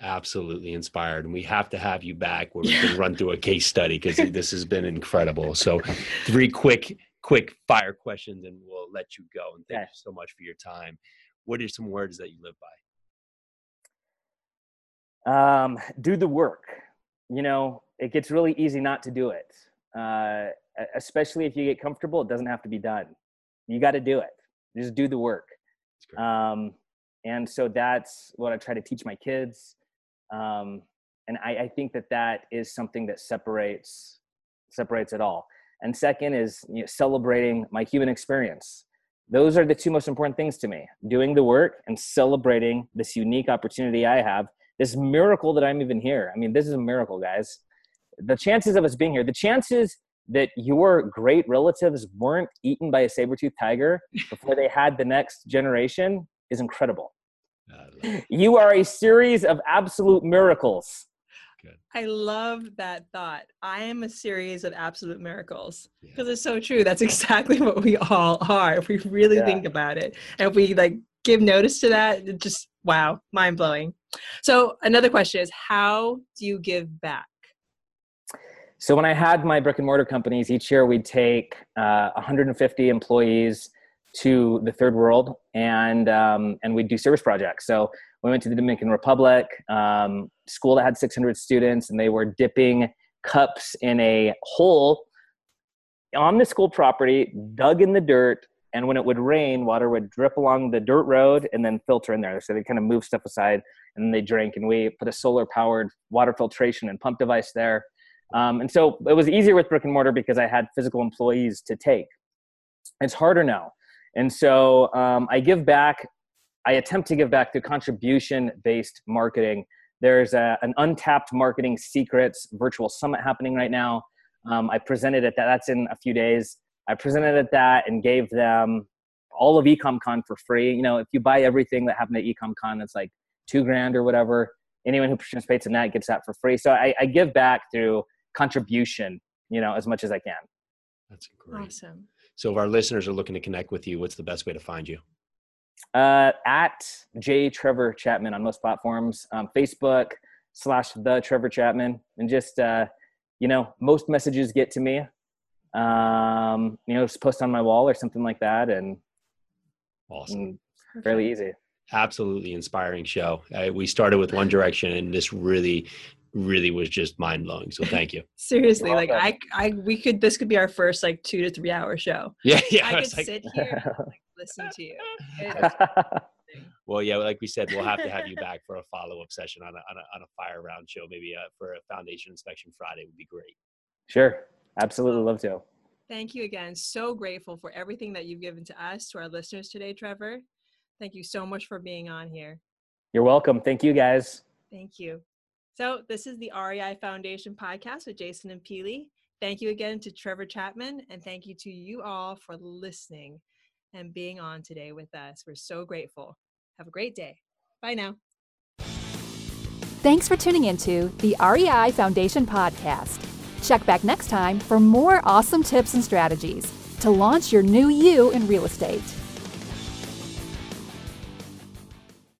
Absolutely inspired. And we have to have you back where we can run through a case study because this has been incredible. So, three quick, quick fire questions and we'll let you go. And thank you so much for your time. What are some words that you live by? um, do the work. You know, it gets really easy not to do it, uh, especially if you get comfortable. It doesn't have to be done. You got to do it. Just do the work. Um, and so that's what I try to teach my kids. Um, and I, I think that that is something that separates separates it all. And second is you know, celebrating my human experience. Those are the two most important things to me: doing the work and celebrating this unique opportunity I have this miracle that I'm even here. I mean, this is a miracle, guys. The chances of us being here, the chances that your great relatives weren't eaten by a saber-toothed tiger before they had the next generation is incredible. You are a series of absolute miracles. I love that thought. I am a series of absolute miracles because yeah. it's so true. That's exactly what we all are if we really yeah. think about it. And if we like give notice to that, just wow, mind blowing. So another question is how do you give back? So when I had my brick and mortar companies, each year we'd take uh, 150 employees to the third world and um, and we'd do service projects. So we went to the Dominican Republic, um, school that had 600 students, and they were dipping cups in a hole on the school property, dug in the dirt, and when it would rain, water would drip along the dirt road and then filter in there. So they kind of move stuff aside and then they drink. And we put a solar powered water filtration and pump device there. Um, and so it was easier with brick and mortar because I had physical employees to take. It's harder now. And so um, I give back, I attempt to give back through contribution based marketing. There's a, an untapped marketing secrets virtual summit happening right now. Um, I presented at that, that's in a few days. I presented at that and gave them all of EcomCon for free. You know, if you buy everything that happened at EcomCon, it's like two grand or whatever. Anyone who participates in that gets that for free. So I, I give back through contribution, you know, as much as I can. That's great. Awesome. So if our listeners are looking to connect with you, what's the best way to find you? Uh, at J Trevor Chapman on most platforms, um, Facebook slash the Trevor Chapman, and just uh, you know, most messages get to me. Um, you know, just post on my wall or something like that, and, Awesome. and fairly easy. Absolutely inspiring show. Uh, we started with One Direction, and this really, really was just mind blowing. So thank you. Seriously, like I. I, we could. This could be our first like two to three hour show. Yeah, yeah. I I could like, sit here and like, listen to you. Well, yeah, like we said, we'll have to have you back for a follow up session on a, on a on a fire round show. Maybe uh, for a foundation inspection Friday would be great. sure, absolutely love to. Thank you again. So grateful for everything that you've given to us, to our listeners today, Trevor. Thank you so much for being on here. You're welcome. Thank you guys. Thank you. So, this is the REI Foundation podcast with Jason and Peely. Thank you again to Trevor Chapman, and thank you to you all for listening and being on today with us. We're so grateful. Have a great day. Bye now. Thanks for tuning into the REI Foundation podcast. Check back next time for more awesome tips and strategies to launch your new you in real estate.